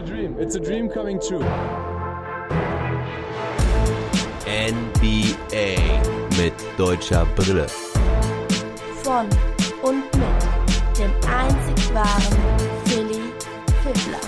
a dream. It's a dream coming true. NBA mit deutscher Brille. Von und mit dem einzig wahren Philly Fiddler.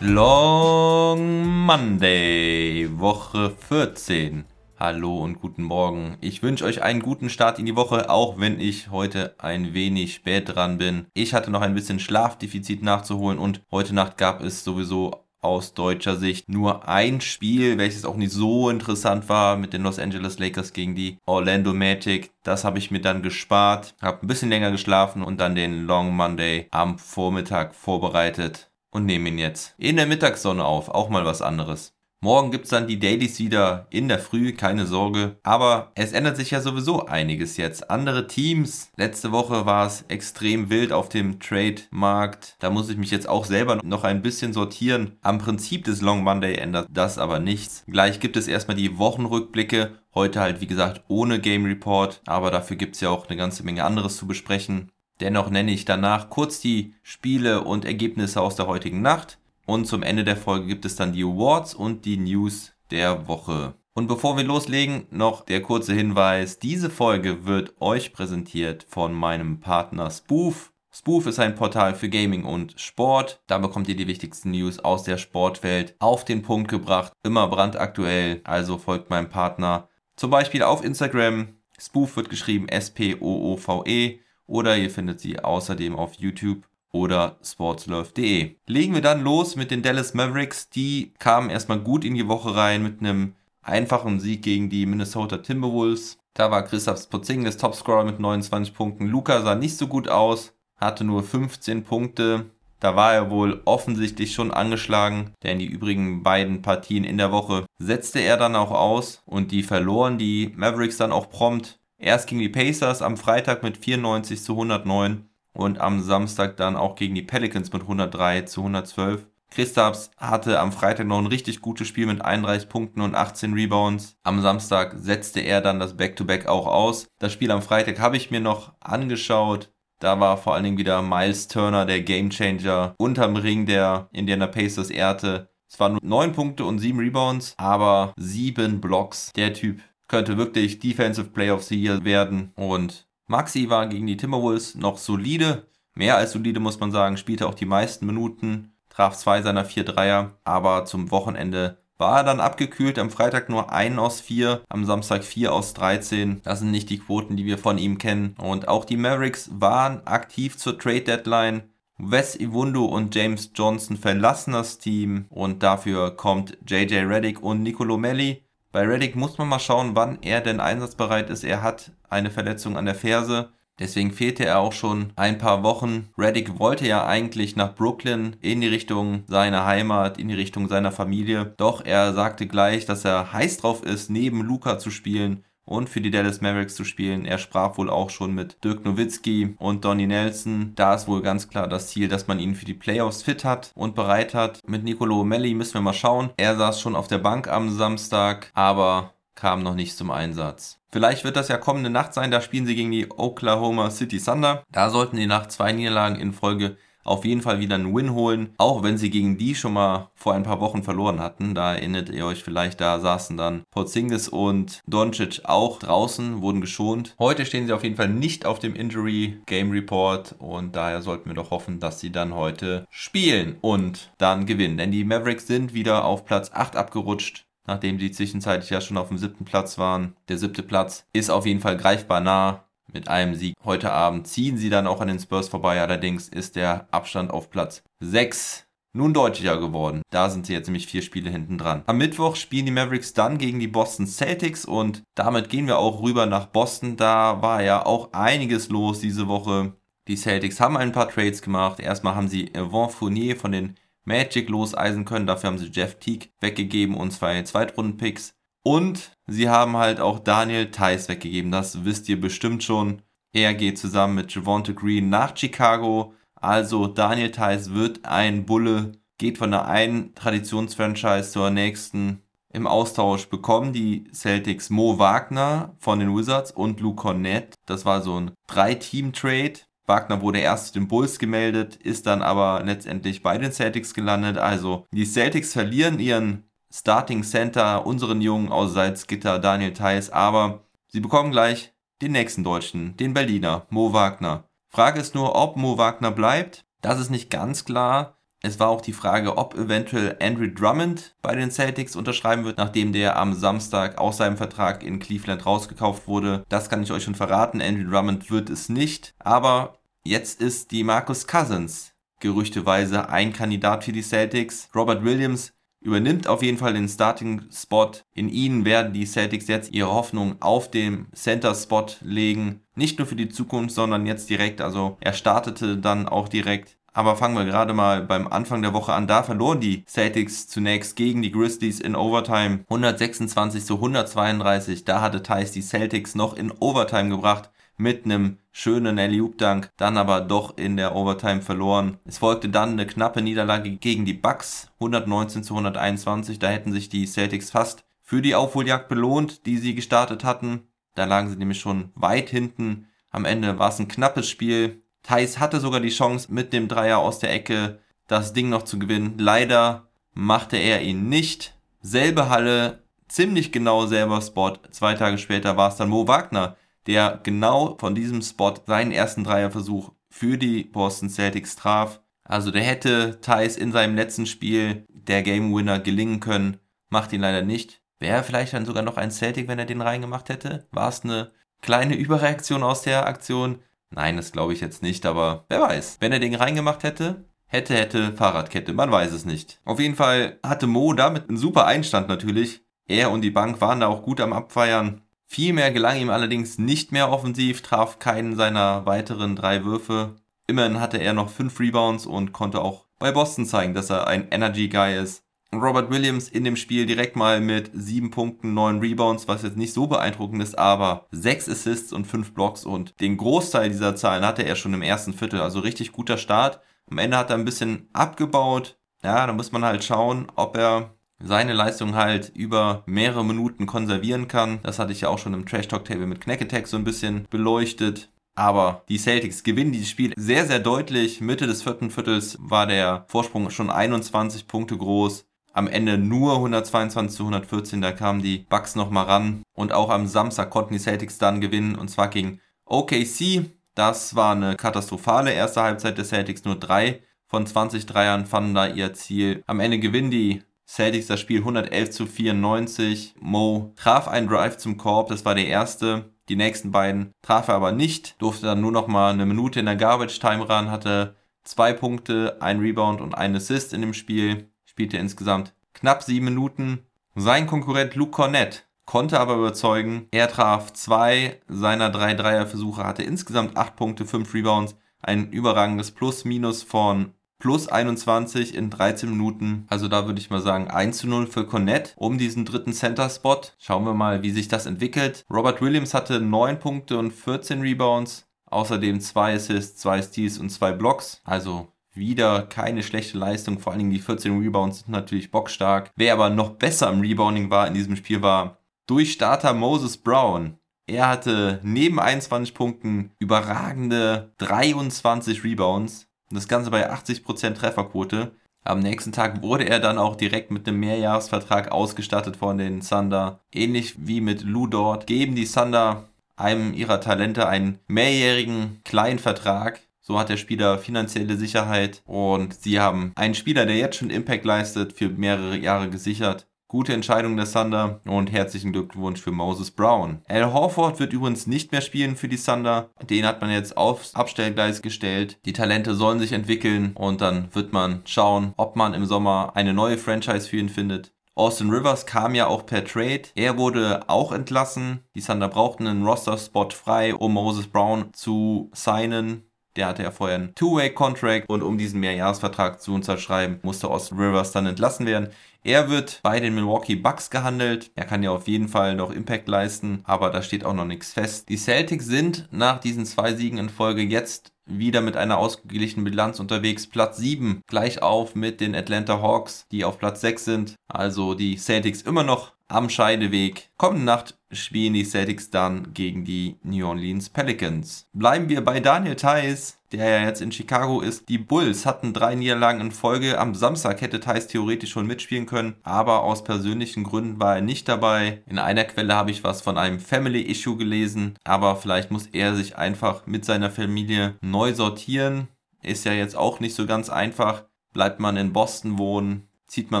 Long Monday, Woche 14. Hallo und guten Morgen. Ich wünsche euch einen guten Start in die Woche, auch wenn ich heute ein wenig spät dran bin. Ich hatte noch ein bisschen Schlafdefizit nachzuholen und heute Nacht gab es sowieso aus deutscher Sicht nur ein Spiel, welches auch nicht so interessant war mit den Los Angeles Lakers gegen die Orlando Magic. Das habe ich mir dann gespart, habe ein bisschen länger geschlafen und dann den Long Monday am Vormittag vorbereitet und nehme ihn jetzt in der Mittagssonne auf. Auch mal was anderes. Morgen gibt es dann die Dailies wieder in der Früh, keine Sorge. Aber es ändert sich ja sowieso einiges jetzt. Andere Teams, letzte Woche war es extrem wild auf dem Trade-Markt. Da muss ich mich jetzt auch selber noch ein bisschen sortieren. Am Prinzip des Long Monday ändert das aber nichts. Gleich gibt es erstmal die Wochenrückblicke. Heute halt, wie gesagt, ohne Game Report. Aber dafür gibt es ja auch eine ganze Menge anderes zu besprechen. Dennoch nenne ich danach kurz die Spiele und Ergebnisse aus der heutigen Nacht. Und zum Ende der Folge gibt es dann die Awards und die News der Woche. Und bevor wir loslegen, noch der kurze Hinweis. Diese Folge wird euch präsentiert von meinem Partner Spoof. Spoof ist ein Portal für Gaming und Sport. Da bekommt ihr die wichtigsten News aus der Sportwelt auf den Punkt gebracht, immer brandaktuell. Also folgt meinem Partner zum Beispiel auf Instagram. Spoof wird geschrieben S-P-O-O-V-E oder ihr findet sie außerdem auf YouTube oder sportslove.de. Legen wir dann los mit den Dallas Mavericks. Die kamen erstmal gut in die Woche rein mit einem einfachen Sieg gegen die Minnesota Timberwolves. Da war Christoph Porzingis Topscorer mit 29 Punkten. Luca sah nicht so gut aus, hatte nur 15 Punkte. Da war er wohl offensichtlich schon angeschlagen, denn die übrigen beiden Partien in der Woche setzte er dann auch aus und die verloren die Mavericks dann auch prompt. Erst gegen die Pacers am Freitag mit 94 zu 109 und am Samstag dann auch gegen die Pelicans mit 103 zu 112. Christaps hatte am Freitag noch ein richtig gutes Spiel mit 31 Punkten und 18 Rebounds. Am Samstag setzte er dann das Back-to-Back -Back auch aus. Das Spiel am Freitag habe ich mir noch angeschaut. Da war vor allen Dingen wieder Miles Turner, der Gamechanger, unterm Ring der Indiana Pacers ehrte. Es waren nur 9 Punkte und 7 Rebounds, aber 7 Blocks. Der Typ könnte wirklich Defensive Player of the Year werden und Maxi war gegen die Timberwolves noch solide, mehr als solide muss man sagen, spielte auch die meisten Minuten, traf zwei seiner vier Dreier, aber zum Wochenende war er dann abgekühlt. Am Freitag nur 1 aus 4, am Samstag 4 aus 13. Das sind nicht die Quoten, die wir von ihm kennen. Und auch die Mavericks waren aktiv zur Trade Deadline. Wes Iwundo und James Johnson verlassen das Team und dafür kommt JJ Reddick und Nicolo Melli. Bei Reddick muss man mal schauen, wann er denn einsatzbereit ist. Er hat eine Verletzung an der Ferse. Deswegen fehlte er auch schon ein paar Wochen. Reddick wollte ja eigentlich nach Brooklyn in die Richtung seiner Heimat, in die Richtung seiner Familie. Doch er sagte gleich, dass er heiß drauf ist, neben Luca zu spielen und für die Dallas Mavericks zu spielen. Er sprach wohl auch schon mit Dirk Nowitzki und Donny Nelson. Da ist wohl ganz klar das Ziel, dass man ihn für die Playoffs fit hat und bereit hat. Mit Nicolo Melli müssen wir mal schauen. Er saß schon auf der Bank am Samstag, aber kam noch nicht zum Einsatz. Vielleicht wird das ja kommende Nacht sein, da spielen sie gegen die Oklahoma City Thunder. Da sollten die nach zwei Niederlagen in Folge auf jeden Fall wieder einen Win holen, auch wenn sie gegen die schon mal vor ein paar Wochen verloren hatten. Da erinnert ihr euch vielleicht, da saßen dann Porzingis und Doncic auch draußen, wurden geschont. Heute stehen sie auf jeden Fall nicht auf dem Injury Game Report und daher sollten wir doch hoffen, dass sie dann heute spielen und dann gewinnen. Denn die Mavericks sind wieder auf Platz 8 abgerutscht nachdem sie zwischenzeitlich ja schon auf dem siebten Platz waren. Der siebte Platz ist auf jeden Fall greifbar nah mit einem Sieg heute Abend ziehen sie dann auch an den Spurs vorbei. Allerdings ist der Abstand auf Platz 6 nun deutlicher geworden. Da sind sie jetzt nämlich vier Spiele hinten dran. Am Mittwoch spielen die Mavericks dann gegen die Boston Celtics und damit gehen wir auch rüber nach Boston. Da war ja auch einiges los diese Woche. Die Celtics haben ein paar Trades gemacht. Erstmal haben sie Yvonne Fournier von den Magic loseisen können. Dafür haben sie Jeff Teague weggegeben und zwei Zweitrunden-Picks. Und sie haben halt auch Daniel Theiss weggegeben. Das wisst ihr bestimmt schon. Er geht zusammen mit Javonte Green nach Chicago. Also Daniel Theiss wird ein Bulle, geht von der einen Traditionsfranchise zur nächsten. Im Austausch bekommen die Celtics Mo Wagner von den Wizards und Luke Cornett. Das war so ein Drei-Team-Trade. Wagner wurde erst zu den Bulls gemeldet, ist dann aber letztendlich bei den Celtics gelandet. Also die Celtics verlieren ihren Starting Center, unseren Jungen aus Salzgitter, Daniel Theiss, aber sie bekommen gleich den nächsten Deutschen, den Berliner, Mo Wagner. Frage ist nur, ob Mo Wagner bleibt. Das ist nicht ganz klar. Es war auch die Frage, ob eventuell Andrew Drummond bei den Celtics unterschreiben wird, nachdem der am Samstag aus seinem Vertrag in Cleveland rausgekauft wurde. Das kann ich euch schon verraten. Andrew Drummond wird es nicht. Aber jetzt ist die Marcus Cousins gerüchteweise ein Kandidat für die Celtics. Robert Williams übernimmt auf jeden Fall den Starting-Spot. In ihnen werden die Celtics jetzt ihre Hoffnung auf den Center-Spot legen. Nicht nur für die Zukunft, sondern jetzt direkt. Also er startete dann auch direkt aber fangen wir gerade mal beim Anfang der Woche an. Da verloren die Celtics zunächst gegen die Grizzlies in Overtime 126 zu 132. Da hatte Thais die Celtics noch in Overtime gebracht mit einem schönen Alley-Oop-Dank, dann aber doch in der Overtime verloren. Es folgte dann eine knappe Niederlage gegen die Bucks 119 zu 121. Da hätten sich die Celtics fast für die Aufholjagd belohnt, die sie gestartet hatten. Da lagen sie nämlich schon weit hinten. Am Ende war es ein knappes Spiel. Thais hatte sogar die Chance, mit dem Dreier aus der Ecke das Ding noch zu gewinnen. Leider machte er ihn nicht. Selbe Halle, ziemlich genau selber Spot. Zwei Tage später war es dann Mo Wagner, der genau von diesem Spot seinen ersten Dreierversuch für die Boston Celtics traf. Also der hätte Thais in seinem letzten Spiel der Game Winner gelingen können, macht ihn leider nicht. Wäre vielleicht dann sogar noch ein Celtic, wenn er den reingemacht hätte? War es eine kleine Überreaktion aus der Aktion? Nein, das glaube ich jetzt nicht, aber wer weiß. Wenn er den reingemacht hätte, hätte, hätte Fahrradkette, man weiß es nicht. Auf jeden Fall hatte Mo damit einen super Einstand natürlich. Er und die Bank waren da auch gut am Abfeiern. Viel mehr gelang ihm allerdings nicht mehr offensiv, traf keinen seiner weiteren drei Würfe. Immerhin hatte er noch fünf Rebounds und konnte auch bei Boston zeigen, dass er ein Energy Guy ist. Robert Williams in dem Spiel direkt mal mit 7 Punkten, 9 Rebounds, was jetzt nicht so beeindruckend ist, aber 6 Assists und 5 Blocks und den Großteil dieser Zahlen hatte er schon im ersten Viertel, also richtig guter Start. Am Ende hat er ein bisschen abgebaut. Ja, da muss man halt schauen, ob er seine Leistung halt über mehrere Minuten konservieren kann. Das hatte ich ja auch schon im Trash Talk Table mit Knack Attack so ein bisschen beleuchtet. Aber die Celtics gewinnen dieses Spiel sehr, sehr deutlich. Mitte des vierten Viertels war der Vorsprung schon 21 Punkte groß am Ende nur 122 zu 114, da kamen die Bucks nochmal ran. Und auch am Samstag konnten die Celtics dann gewinnen, und zwar gegen OKC. Das war eine katastrophale erste Halbzeit der Celtics. Nur drei von 20 Dreiern fanden da ihr Ziel. Am Ende gewinnen die Celtics das Spiel 111 zu 94. Mo traf einen Drive zum Korb, das war der erste. Die nächsten beiden traf er aber nicht, durfte dann nur noch mal eine Minute in der Garbage Time ran, hatte zwei Punkte, ein Rebound und ein Assist in dem Spiel spielte insgesamt knapp sieben Minuten. Sein Konkurrent Luke Cornett konnte aber überzeugen. Er traf zwei seiner drei Dreierversuche, hatte insgesamt acht Punkte, fünf Rebounds, ein überragendes Plus-Minus von plus 21 in 13 Minuten. Also da würde ich mal sagen 1 zu 0 für Cornett um diesen dritten Center-Spot. Schauen wir mal, wie sich das entwickelt. Robert Williams hatte 9 Punkte und 14 Rebounds. Außerdem 2 Assists, 2 Steals und 2 Blocks. Also wieder keine schlechte Leistung, vor allen Dingen die 14 Rebounds sind natürlich bockstark. Wer aber noch besser im Rebounding war in diesem Spiel war Durchstarter Moses Brown. Er hatte neben 21 Punkten überragende 23 Rebounds. Das Ganze bei 80% Trefferquote. Am nächsten Tag wurde er dann auch direkt mit einem Mehrjahresvertrag ausgestattet von den Thunder. Ähnlich wie mit Lou Dort geben die Thunder einem ihrer Talente einen mehrjährigen kleinen Vertrag so hat der Spieler finanzielle Sicherheit und sie haben einen Spieler, der jetzt schon Impact leistet, für mehrere Jahre gesichert. Gute Entscheidung der Thunder und herzlichen Glückwunsch für Moses Brown. Al Horford wird übrigens nicht mehr spielen für die Thunder. Den hat man jetzt aufs Abstellgleis gestellt. Die Talente sollen sich entwickeln und dann wird man schauen, ob man im Sommer eine neue Franchise für ihn findet. Austin Rivers kam ja auch per Trade. Er wurde auch entlassen. Die Thunder brauchten einen Roster-Spot frei, um Moses Brown zu signen. Der hatte ja vorher einen Two-Way-Contract und um diesen Mehrjahresvertrag zu unterschreiben, musste Austin Rivers dann entlassen werden. Er wird bei den Milwaukee Bucks gehandelt. Er kann ja auf jeden Fall noch Impact leisten, aber da steht auch noch nichts fest. Die Celtics sind nach diesen zwei Siegen in Folge jetzt wieder mit einer ausgeglichenen Bilanz unterwegs. Platz 7 gleich auf mit den Atlanta Hawks, die auf Platz 6 sind. Also die Celtics immer noch am Scheideweg. Kommende Nacht spielen die Celtics dann gegen die New Orleans Pelicans. Bleiben wir bei Daniel Theiss, der ja jetzt in Chicago ist. Die Bulls hatten drei Niederlagen in Folge. Am Samstag hätte Theiss theoretisch schon mitspielen können, aber aus persönlichen Gründen war er nicht dabei. In einer Quelle habe ich was von einem Family Issue gelesen, aber vielleicht muss er sich einfach mit seiner Familie neu sortieren. Ist ja jetzt auch nicht so ganz einfach. Bleibt man in Boston wohnen, zieht man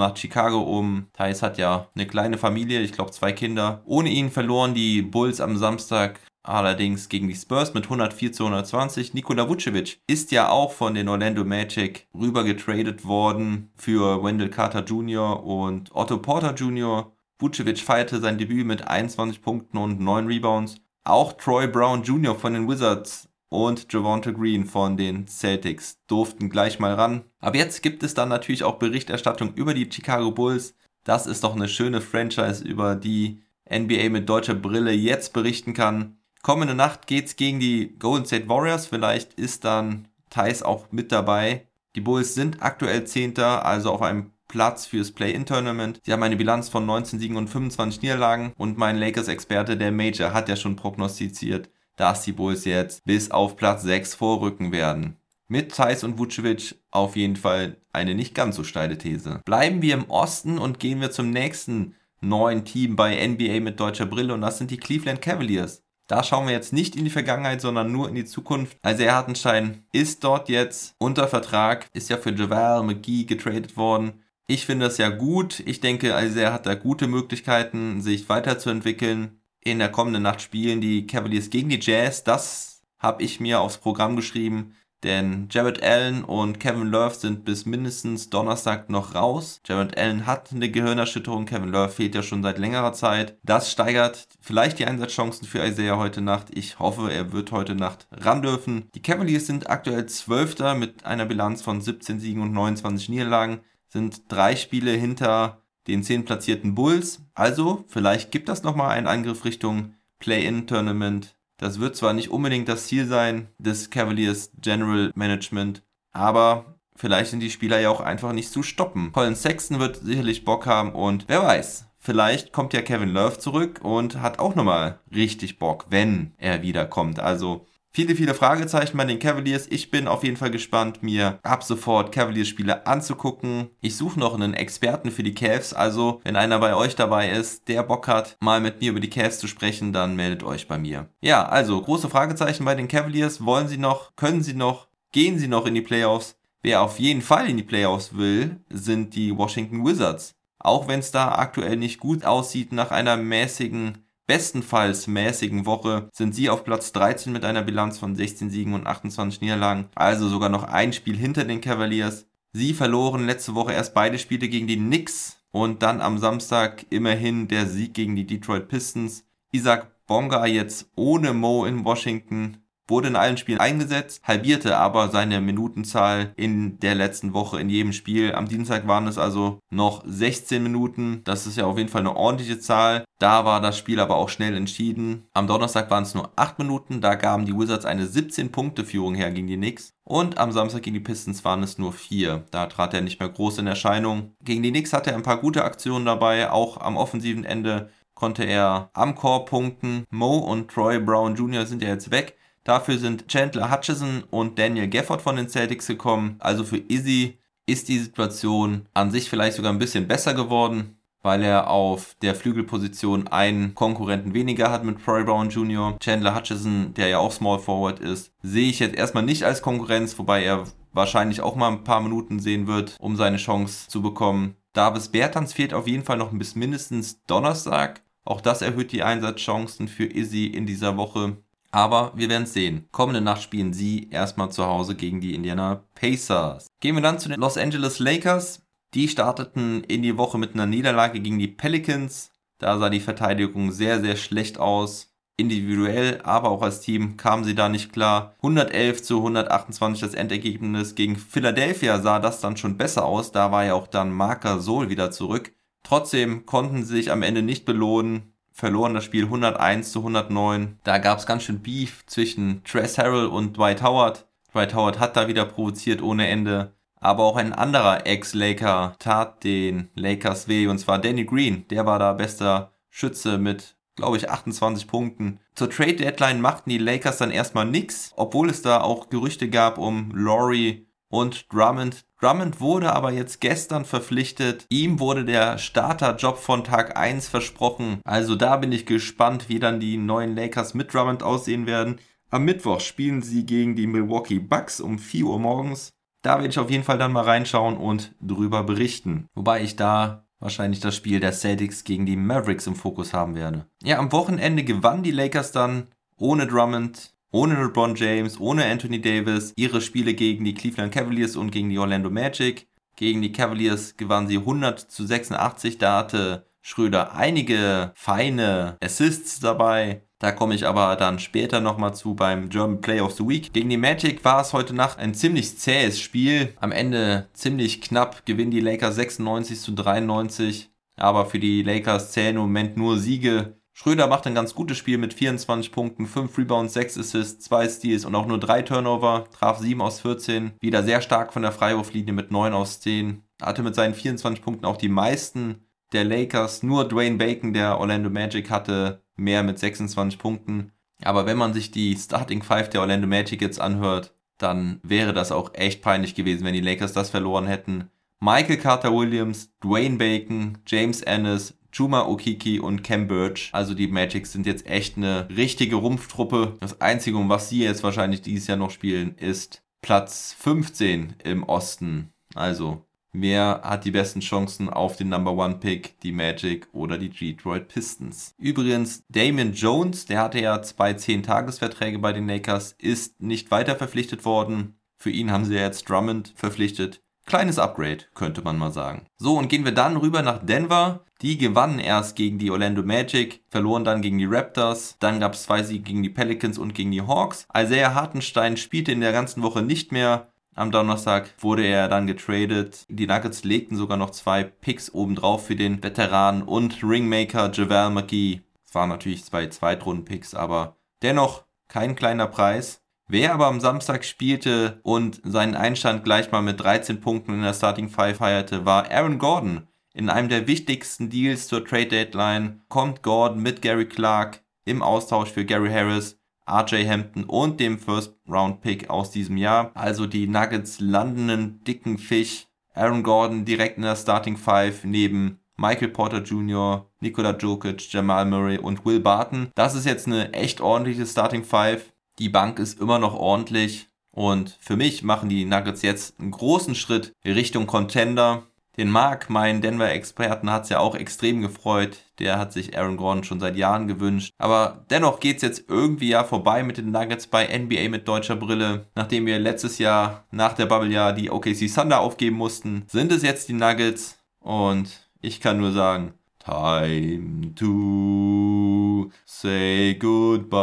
nach Chicago um. Thais hat ja eine kleine Familie, ich glaube zwei Kinder. Ohne ihn verloren die Bulls am Samstag allerdings gegen die Spurs mit 104 zu 120. Nikola Vucevic ist ja auch von den Orlando Magic rüber getradet worden für Wendell Carter Jr. und Otto Porter Jr. Vucevic feierte sein Debüt mit 21 Punkten und 9 Rebounds. Auch Troy Brown Jr. von den Wizards und Javonte Green von den Celtics durften gleich mal ran. Aber jetzt gibt es dann natürlich auch Berichterstattung über die Chicago Bulls. Das ist doch eine schöne Franchise, über die NBA mit deutscher Brille jetzt berichten kann. Kommende Nacht geht's gegen die Golden State Warriors. Vielleicht ist dann Thais auch mit dabei. Die Bulls sind aktuell Zehnter, also auf einem Platz fürs Play-In-Tournament. Sie haben eine Bilanz von 19 Siegen und 25 Niederlagen und mein Lakers-Experte, der Major, hat ja schon prognostiziert, dass die Bulls jetzt bis auf Platz 6 vorrücken werden. Mit Thais und Vucevic auf jeden Fall eine nicht ganz so steile These. Bleiben wir im Osten und gehen wir zum nächsten neuen Team bei NBA mit deutscher Brille und das sind die Cleveland Cavaliers. Da schauen wir jetzt nicht in die Vergangenheit, sondern nur in die Zukunft. Also Hartenstein ist dort jetzt unter Vertrag, ist ja für Javal McGee getradet worden. Ich finde das ja gut. Ich denke, also er hat da gute Möglichkeiten, sich weiterzuentwickeln in der kommenden Nacht spielen die Cavaliers gegen die Jazz. Das habe ich mir aufs Programm geschrieben. Denn Jared Allen und Kevin Love sind bis mindestens Donnerstag noch raus. Jared Allen hat eine Gehirnerschütterung, Kevin Love fehlt ja schon seit längerer Zeit. Das steigert vielleicht die Einsatzchancen für Isaiah heute Nacht. Ich hoffe, er wird heute Nacht ran dürfen. Die Cavaliers sind aktuell Zwölfter mit einer Bilanz von 17 Siegen und 29 Niederlagen, sind drei Spiele hinter den 10 platzierten Bulls. Also, vielleicht gibt das nochmal einen Angriff Richtung Play-In-Tournament. Das wird zwar nicht unbedingt das Ziel sein des Cavaliers General Management, aber vielleicht sind die Spieler ja auch einfach nicht zu stoppen. Colin Sexton wird sicherlich Bock haben und wer weiß, vielleicht kommt ja Kevin Love zurück und hat auch nochmal richtig Bock, wenn er wiederkommt. Also Viele, viele Fragezeichen bei den Cavaliers. Ich bin auf jeden Fall gespannt, mir ab sofort Cavaliers-Spiele anzugucken. Ich suche noch einen Experten für die Cavs. Also, wenn einer bei euch dabei ist, der Bock hat, mal mit mir über die Cavs zu sprechen, dann meldet euch bei mir. Ja, also, große Fragezeichen bei den Cavaliers. Wollen sie noch? Können sie noch? Gehen sie noch in die Playoffs? Wer auf jeden Fall in die Playoffs will, sind die Washington Wizards. Auch wenn es da aktuell nicht gut aussieht nach einer mäßigen bestenfalls mäßigen Woche sind sie auf Platz 13 mit einer Bilanz von 16 Siegen und 28 Niederlagen, also sogar noch ein Spiel hinter den Cavaliers. Sie verloren letzte Woche erst beide Spiele gegen die Knicks und dann am Samstag immerhin der Sieg gegen die Detroit Pistons. Isaac Bonga jetzt ohne Mo in Washington wurde in allen Spielen eingesetzt, halbierte aber seine Minutenzahl in der letzten Woche in jedem Spiel. Am Dienstag waren es also noch 16 Minuten. Das ist ja auf jeden Fall eine ordentliche Zahl. Da war das Spiel aber auch schnell entschieden. Am Donnerstag waren es nur 8 Minuten. Da gaben die Wizards eine 17-Punkte-Führung her gegen die Knicks. Und am Samstag gegen die Pistons waren es nur 4. Da trat er nicht mehr groß in Erscheinung. Gegen die Knicks hatte er ein paar gute Aktionen dabei. Auch am offensiven Ende konnte er am Korb punkten. Mo und Troy Brown Jr. sind ja jetzt weg. Dafür sind Chandler Hutchison und Daniel Gafford von den Celtics gekommen. Also für Izzy ist die Situation an sich vielleicht sogar ein bisschen besser geworden, weil er auf der Flügelposition einen Konkurrenten weniger hat mit Troy Brown Jr. Chandler Hutchison, der ja auch Small Forward ist, sehe ich jetzt erstmal nicht als Konkurrenz, wobei er wahrscheinlich auch mal ein paar Minuten sehen wird, um seine Chance zu bekommen. Davis Bertans fehlt auf jeden Fall noch bis mindestens Donnerstag. Auch das erhöht die Einsatzchancen für Izzy in dieser Woche. Aber wir werden es sehen. Kommende Nacht spielen sie erstmal zu Hause gegen die Indiana Pacers. Gehen wir dann zu den Los Angeles Lakers. Die starteten in die Woche mit einer Niederlage gegen die Pelicans. Da sah die Verteidigung sehr, sehr schlecht aus. Individuell, aber auch als Team kamen sie da nicht klar. 111 zu 128 das Endergebnis. Gegen Philadelphia sah das dann schon besser aus. Da war ja auch dann Marker Sol wieder zurück. Trotzdem konnten sie sich am Ende nicht belohnen verloren das Spiel 101 zu 109. Da gab es ganz schön Beef zwischen Tress Harrell und Dwight Howard. Dwight Howard hat da wieder provoziert ohne Ende. Aber auch ein anderer Ex-Laker tat den Lakers weh, und zwar Danny Green. Der war da bester Schütze mit, glaube ich, 28 Punkten. Zur Trade Deadline machten die Lakers dann erstmal nichts, obwohl es da auch Gerüchte gab um Laurie und Drummond. Drummond wurde aber jetzt gestern verpflichtet. Ihm wurde der Starterjob von Tag 1 versprochen. Also da bin ich gespannt, wie dann die neuen Lakers mit Drummond aussehen werden. Am Mittwoch spielen sie gegen die Milwaukee Bucks um 4 Uhr morgens. Da werde ich auf jeden Fall dann mal reinschauen und drüber berichten. Wobei ich da wahrscheinlich das Spiel der Celtics gegen die Mavericks im Fokus haben werde. Ja, am Wochenende gewannen die Lakers dann ohne Drummond, ohne LeBron James, ohne Anthony Davis ihre Spiele gegen die Cleveland Cavaliers und gegen die Orlando Magic. Gegen die Cavaliers gewannen sie 100 zu 86. Da hatte Schröder einige feine Assists dabei. Da komme ich aber dann später nochmal zu beim German Play of the Week. Gegen die Magic war es heute Nacht ein ziemlich zähes Spiel. Am Ende ziemlich knapp gewinnen die Lakers 96 zu 93. Aber für die Lakers zählen im Moment nur Siege. Schröder macht ein ganz gutes Spiel mit 24 Punkten, 5 Rebounds, 6 Assists, 2 Steals und auch nur 3 Turnover. Traf 7 aus 14. Wieder sehr stark von der Freiwurflinie mit 9 aus 10. Hatte mit seinen 24 Punkten auch die meisten der Lakers. Nur Dwayne Bacon, der Orlando Magic, hatte mehr mit 26 Punkten. Aber wenn man sich die Starting Five der Orlando Magic jetzt anhört, dann wäre das auch echt peinlich gewesen, wenn die Lakers das verloren hätten. Michael Carter Williams, Dwayne Bacon, James Ennis, Juma Okiki und Cam Birch. Also die Magics sind jetzt echt eine richtige Rumpftruppe. Das Einzige, um was sie jetzt wahrscheinlich dieses Jahr noch spielen, ist Platz 15 im Osten. Also Wer hat die besten Chancen auf den Number One Pick, die Magic oder die Detroit Pistons? Übrigens, Damon Jones, der hatte ja zwei 10-Tages-Verträge bei den Lakers, ist nicht weiter verpflichtet worden. Für ihn haben sie ja jetzt Drummond verpflichtet. Kleines Upgrade, könnte man mal sagen. So, und gehen wir dann rüber nach Denver. Die gewannen erst gegen die Orlando Magic, verloren dann gegen die Raptors. Dann gab es zwei Siege gegen die Pelicans und gegen die Hawks. Isaiah Hartenstein spielte in der ganzen Woche nicht mehr. Am Donnerstag wurde er dann getradet. Die Nuggets legten sogar noch zwei Picks obendrauf für den Veteranen und Ringmaker JaVale McGee. Es waren natürlich zwei Zweitrunden-Picks, aber dennoch kein kleiner Preis. Wer aber am Samstag spielte und seinen Einstand gleich mal mit 13 Punkten in der Starting Five feierte, war Aaron Gordon. In einem der wichtigsten Deals zur Trade Deadline kommt Gordon mit Gary Clark im Austausch für Gary Harris RJ Hampton und dem First Round Pick aus diesem Jahr. Also die Nuggets landen einen dicken Fisch. Aaron Gordon direkt in der Starting Five neben Michael Porter Jr., Nikola Jokic, Jamal Murray und Will Barton. Das ist jetzt eine echt ordentliche Starting Five. Die Bank ist immer noch ordentlich. Und für mich machen die Nuggets jetzt einen großen Schritt Richtung Contender. Den Mark, meinen Denver-Experten, hat es ja auch extrem gefreut. Der hat sich Aaron Gordon schon seit Jahren gewünscht. Aber dennoch geht es jetzt irgendwie ja vorbei mit den Nuggets bei NBA mit deutscher Brille. Nachdem wir letztes Jahr nach der Bubble ja die OKC Thunder aufgeben mussten, sind es jetzt die Nuggets. Und ich kann nur sagen, Time to say goodbye.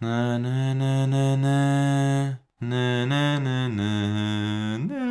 Na, na, na, na, na. Na, na, na, na, na.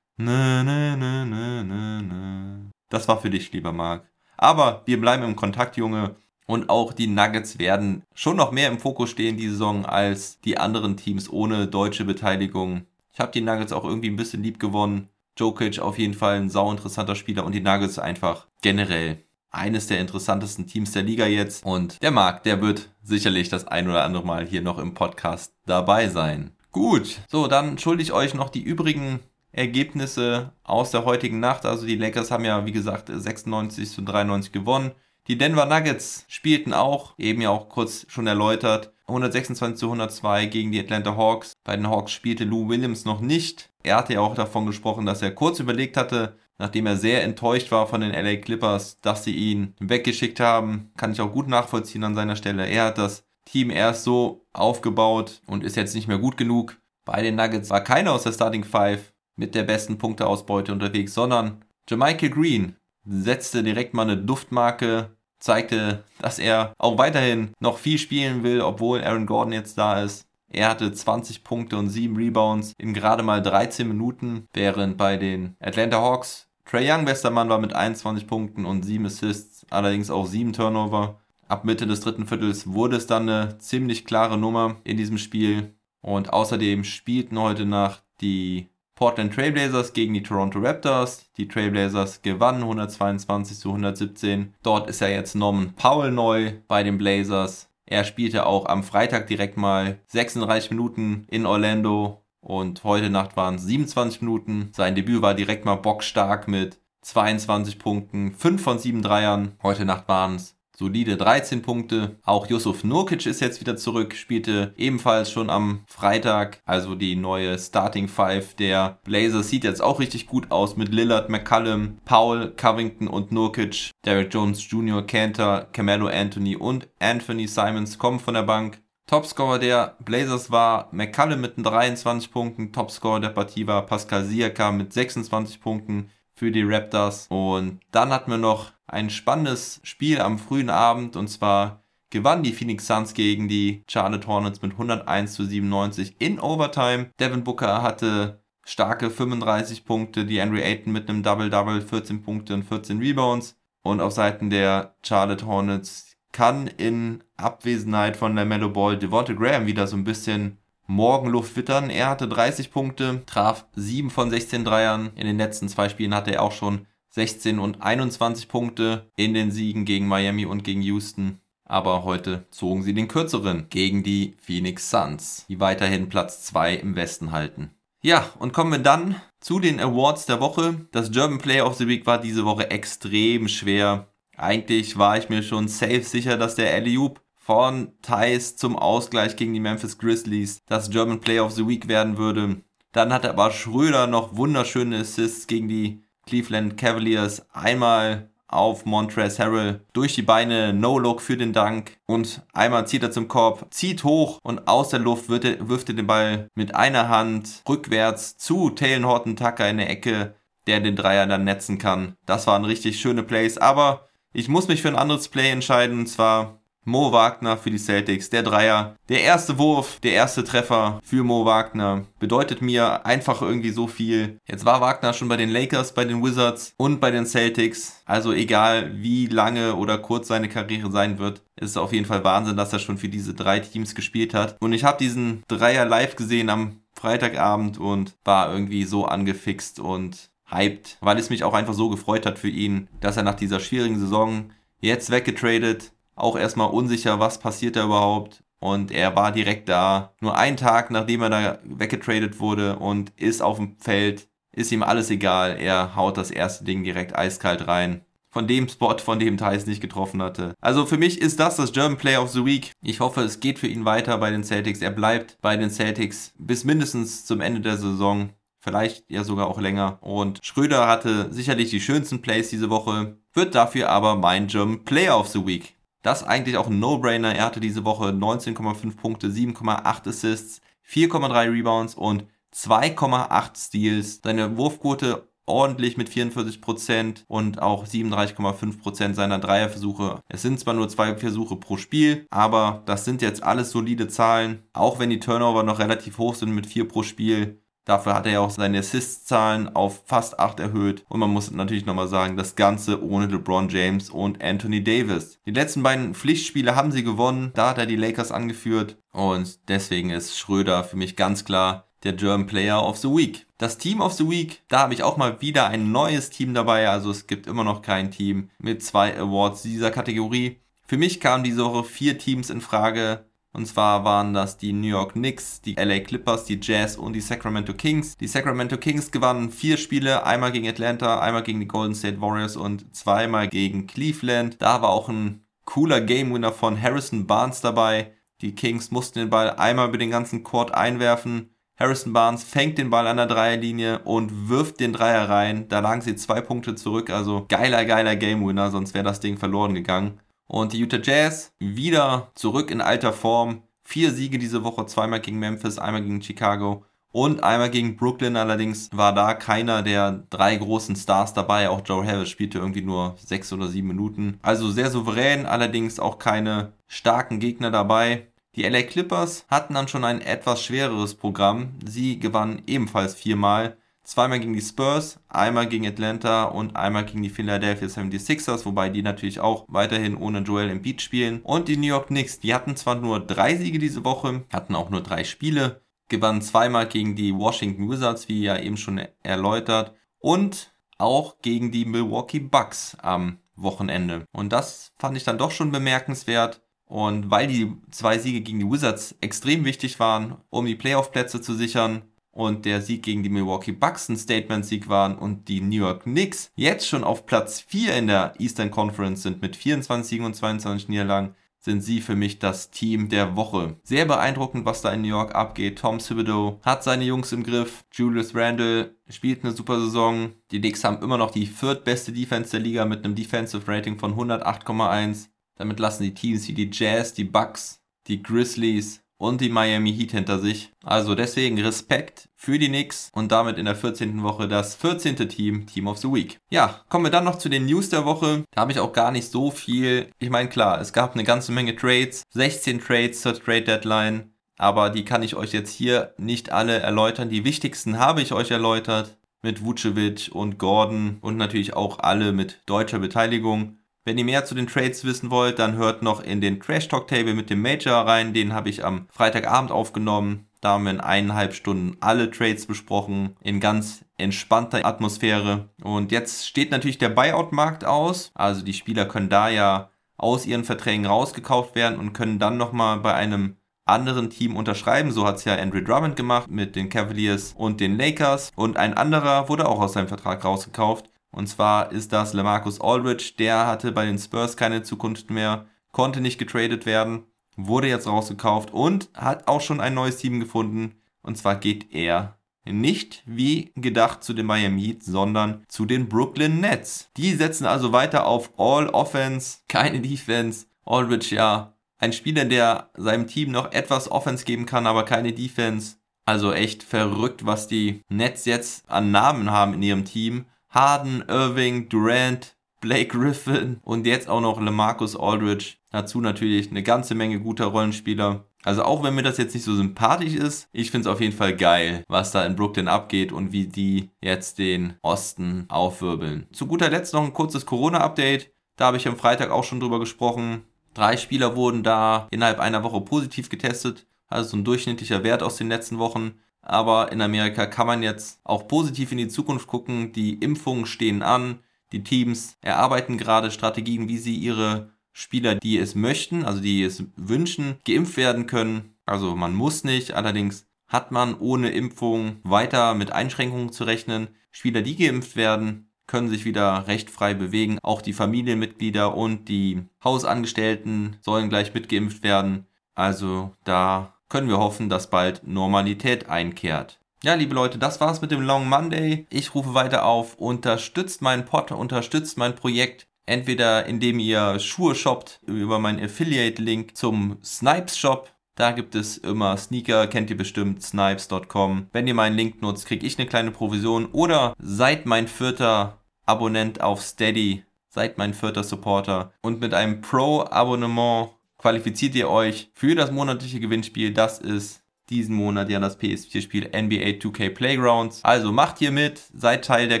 Na, na, na, na, na. Das war für dich, lieber Marc. Aber wir bleiben im Kontakt, Junge. Und auch die Nuggets werden schon noch mehr im Fokus stehen die Saison als die anderen Teams ohne deutsche Beteiligung. Ich habe die Nuggets auch irgendwie ein bisschen lieb gewonnen. Jokic auf jeden Fall ein sau interessanter Spieler und die Nuggets einfach generell eines der interessantesten Teams der Liga jetzt. Und der Marc, der wird sicherlich das ein oder andere Mal hier noch im Podcast dabei sein. Gut, so, dann schulde ich euch noch die übrigen Ergebnisse aus der heutigen Nacht. Also die Lakers haben ja, wie gesagt, 96 zu 93 gewonnen. Die Denver Nuggets spielten auch, eben ja auch kurz schon erläutert, 126 zu 102 gegen die Atlanta Hawks. Bei den Hawks spielte Lou Williams noch nicht. Er hatte ja auch davon gesprochen, dass er kurz überlegt hatte, nachdem er sehr enttäuscht war von den LA Clippers, dass sie ihn weggeschickt haben. Kann ich auch gut nachvollziehen an seiner Stelle. Er hat das Team erst so aufgebaut und ist jetzt nicht mehr gut genug. Bei den Nuggets war keiner aus der Starting Five mit der besten Punkteausbeute unterwegs, sondern Jermichael Green setzte direkt mal eine Duftmarke, zeigte, dass er auch weiterhin noch viel spielen will, obwohl Aaron Gordon jetzt da ist. Er hatte 20 Punkte und 7 Rebounds in gerade mal 13 Minuten, während bei den Atlanta Hawks Trey Young bester Mann war mit 21 Punkten und 7 Assists, allerdings auch 7 Turnover. ab Mitte des dritten Viertels wurde es dann eine ziemlich klare Nummer in diesem Spiel. Und außerdem spielten heute Nacht die Portland Trailblazers gegen die Toronto Raptors. Die Trailblazers gewannen 122 zu 117. Dort ist ja jetzt Norman Powell neu bei den Blazers. Er spielte auch am Freitag direkt mal 36 Minuten in Orlando und heute Nacht waren es 27 Minuten. Sein Debüt war direkt mal bockstark mit 22 Punkten, 5 von 7 Dreiern. Heute Nacht waren es solide 13 Punkte. Auch Yusuf Nurkic ist jetzt wieder zurück, spielte ebenfalls schon am Freitag. Also die neue Starting Five der Blazers sieht jetzt auch richtig gut aus mit Lillard, McCallum, Paul, Covington und Nurkic. Derek Jones Jr., Cantor, Camelo Anthony und Anthony Simons kommen von der Bank. Topscorer der Blazers war McCallum mit 23 Punkten. Topscorer der Partie war Pascal Siakam mit 26 Punkten für die Raptors. Und dann hatten wir noch ein spannendes Spiel am frühen Abend und zwar gewannen die Phoenix Suns gegen die Charlotte Hornets mit 101 zu 97 in Overtime. Devin Booker hatte starke 35 Punkte, die Henry Ayton mit einem Double-Double, 14 Punkte und 14 Rebounds. Und auf Seiten der Charlotte Hornets kann in Abwesenheit von der Mellow Ball Devonta Graham wieder so ein bisschen Morgenluft wittern. Er hatte 30 Punkte, traf 7 von 16 Dreiern. In den letzten zwei Spielen hatte er auch schon 16 und 21 Punkte in den Siegen gegen Miami und gegen Houston. Aber heute zogen sie den kürzeren gegen die Phoenix Suns, die weiterhin Platz 2 im Westen halten. Ja, und kommen wir dann zu den Awards der Woche. Das German Player of the Week war diese Woche extrem schwer. Eigentlich war ich mir schon safe sicher, dass der Alley-Oop von Thais zum Ausgleich gegen die Memphis Grizzlies das German Player of the Week werden würde. Dann hatte aber Schröder noch wunderschöne Assists gegen die Cleveland Cavaliers. Einmal auf Montrezl Harrell durch die Beine, No-Look für den Dank und einmal zieht er zum Korb, zieht hoch und aus der Luft er, wirft er den Ball mit einer Hand rückwärts zu Taylor Horton Tucker in der Ecke, der den Dreier dann netzen kann. Das waren richtig schöne Plays, aber ich muss mich für ein anderes Play entscheiden und zwar Mo Wagner für die Celtics, der Dreier. Der erste Wurf, der erste Treffer für Mo Wagner bedeutet mir einfach irgendwie so viel. Jetzt war Wagner schon bei den Lakers, bei den Wizards und bei den Celtics. Also egal wie lange oder kurz seine Karriere sein wird, ist es auf jeden Fall Wahnsinn, dass er schon für diese drei Teams gespielt hat. Und ich habe diesen Dreier live gesehen am Freitagabend und war irgendwie so angefixt und hyped, weil es mich auch einfach so gefreut hat für ihn, dass er nach dieser schwierigen Saison jetzt weggetradet auch erstmal unsicher, was passiert da überhaupt. Und er war direkt da, nur einen Tag nachdem er da weggetradet wurde und ist auf dem Feld, ist ihm alles egal. Er haut das erste Ding direkt eiskalt rein. Von dem Spot, von dem Thais nicht getroffen hatte. Also für mich ist das das German Player of the Week. Ich hoffe, es geht für ihn weiter bei den Celtics. Er bleibt bei den Celtics bis mindestens zum Ende der Saison. Vielleicht ja sogar auch länger. Und Schröder hatte sicherlich die schönsten Plays diese Woche, wird dafür aber mein German Player of the Week. Das eigentlich auch ein No-Brainer. Er hatte diese Woche 19,5 Punkte, 7,8 Assists, 4,3 Rebounds und 2,8 Steals. Seine Wurfquote ordentlich mit 44% und auch 37,5% seiner Dreierversuche. Es sind zwar nur zwei Versuche pro Spiel, aber das sind jetzt alles solide Zahlen. Auch wenn die Turnover noch relativ hoch sind mit 4 pro Spiel, Dafür hat er ja auch seine Assist-Zahlen auf fast 8 erhöht. Und man muss natürlich nochmal sagen, das Ganze ohne LeBron James und Anthony Davis. Die letzten beiden Pflichtspiele haben sie gewonnen. Da hat er die Lakers angeführt. Und deswegen ist Schröder für mich ganz klar der German Player of the Week. Das Team of the Week, da habe ich auch mal wieder ein neues Team dabei. Also es gibt immer noch kein Team mit zwei Awards dieser Kategorie. Für mich kamen diese Woche vier Teams in Frage. Und zwar waren das die New York Knicks, die LA Clippers, die Jazz und die Sacramento Kings. Die Sacramento Kings gewannen vier Spiele, einmal gegen Atlanta, einmal gegen die Golden State Warriors und zweimal gegen Cleveland. Da war auch ein cooler Game Winner von Harrison Barnes dabei. Die Kings mussten den Ball einmal über den ganzen Court einwerfen. Harrison Barnes fängt den Ball an der Dreierlinie und wirft den Dreier rein. Da lagen sie zwei Punkte zurück. Also geiler, geiler Game Winner, sonst wäre das Ding verloren gegangen. Und die Utah Jazz wieder zurück in alter Form. Vier Siege diese Woche, zweimal gegen Memphis, einmal gegen Chicago und einmal gegen Brooklyn. Allerdings war da keiner der drei großen Stars dabei. Auch Joe Harris spielte irgendwie nur sechs oder sieben Minuten. Also sehr souverän, allerdings auch keine starken Gegner dabei. Die LA Clippers hatten dann schon ein etwas schwereres Programm. Sie gewannen ebenfalls viermal. Zweimal gegen die Spurs, einmal gegen Atlanta und einmal gegen die Philadelphia 76ers, wobei die natürlich auch weiterhin ohne Joel Embiid spielen. Und die New York Knicks, die hatten zwar nur drei Siege diese Woche, hatten auch nur drei Spiele, gewannen zweimal gegen die Washington Wizards, wie ja eben schon erläutert, und auch gegen die Milwaukee Bucks am Wochenende. Und das fand ich dann doch schon bemerkenswert. Und weil die zwei Siege gegen die Wizards extrem wichtig waren, um die Playoff-Plätze zu sichern, und der Sieg gegen die Milwaukee Bucks ein Statement-Sieg waren und die New York Knicks jetzt schon auf Platz 4 in der Eastern Conference sind mit 24 Siegen und 22 Niederlagen, sind sie für mich das Team der Woche. Sehr beeindruckend, was da in New York abgeht. Tom Thibodeau hat seine Jungs im Griff. Julius Randle spielt eine super Saison. Die Knicks haben immer noch die viertbeste Defense der Liga mit einem Defensive Rating von 108,1. Damit lassen die Teams wie die Jazz, die Bucks, die Grizzlies und die Miami Heat hinter sich. Also deswegen Respekt für die Knicks und damit in der 14. Woche das 14. Team, Team of the Week. Ja, kommen wir dann noch zu den News der Woche. Da habe ich auch gar nicht so viel. Ich meine, klar, es gab eine ganze Menge Trades, 16 Trades zur Trade Deadline, aber die kann ich euch jetzt hier nicht alle erläutern. Die wichtigsten habe ich euch erläutert mit Vucevic und Gordon und natürlich auch alle mit deutscher Beteiligung. Wenn ihr mehr zu den Trades wissen wollt, dann hört noch in den Trash Talk Table mit dem Major rein. Den habe ich am Freitagabend aufgenommen. Da haben wir in eineinhalb Stunden alle Trades besprochen, in ganz entspannter Atmosphäre. Und jetzt steht natürlich der Buyout-Markt aus. Also die Spieler können da ja aus ihren Verträgen rausgekauft werden und können dann nochmal bei einem anderen Team unterschreiben. So hat es ja Andrew Drummond gemacht mit den Cavaliers und den Lakers. Und ein anderer wurde auch aus seinem Vertrag rausgekauft. Und zwar ist das Lamarcus Aldridge. Der hatte bei den Spurs keine Zukunft mehr, konnte nicht getradet werden, wurde jetzt rausgekauft und hat auch schon ein neues Team gefunden. Und zwar geht er nicht wie gedacht zu den Miami Heat, sondern zu den Brooklyn Nets. Die setzen also weiter auf All Offense, keine Defense. Aldridge ja ein Spieler, der seinem Team noch etwas Offense geben kann, aber keine Defense. Also echt verrückt, was die Nets jetzt an Namen haben in ihrem Team. Harden, Irving, Durant, Blake Griffin und jetzt auch noch LeMarcus Aldridge. Dazu natürlich eine ganze Menge guter Rollenspieler. Also auch wenn mir das jetzt nicht so sympathisch ist, ich finde es auf jeden Fall geil, was da in Brooklyn abgeht und wie die jetzt den Osten aufwirbeln. Zu guter Letzt noch ein kurzes Corona-Update. Da habe ich am Freitag auch schon drüber gesprochen. Drei Spieler wurden da innerhalb einer Woche positiv getestet. Also so ein durchschnittlicher Wert aus den letzten Wochen aber in Amerika kann man jetzt auch positiv in die Zukunft gucken. Die Impfungen stehen an, die Teams erarbeiten gerade Strategien, wie sie ihre Spieler, die es möchten, also die es wünschen, geimpft werden können. Also man muss nicht, allerdings hat man ohne Impfung weiter mit Einschränkungen zu rechnen. Spieler, die geimpft werden, können sich wieder recht frei bewegen. Auch die Familienmitglieder und die Hausangestellten sollen gleich mitgeimpft werden. Also da können wir hoffen, dass bald Normalität einkehrt. Ja, liebe Leute, das war's mit dem Long Monday. Ich rufe weiter auf, unterstützt meinen Pod, unterstützt mein Projekt. Entweder indem ihr Schuhe shoppt über meinen Affiliate-Link zum Snipes Shop. Da gibt es immer Sneaker, kennt ihr bestimmt, snipes.com. Wenn ihr meinen Link nutzt, kriege ich eine kleine Provision. Oder seid mein vierter Abonnent auf Steady. Seid mein vierter Supporter. Und mit einem Pro-Abonnement qualifiziert ihr euch für das monatliche Gewinnspiel. Das ist diesen Monat ja das PS4-Spiel NBA 2K Playgrounds. Also macht hier mit, seid Teil der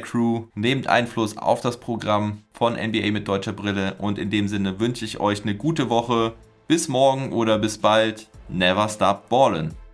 Crew, nehmt Einfluss auf das Programm von NBA mit deutscher Brille und in dem Sinne wünsche ich euch eine gute Woche. Bis morgen oder bis bald. Never stop ballin'.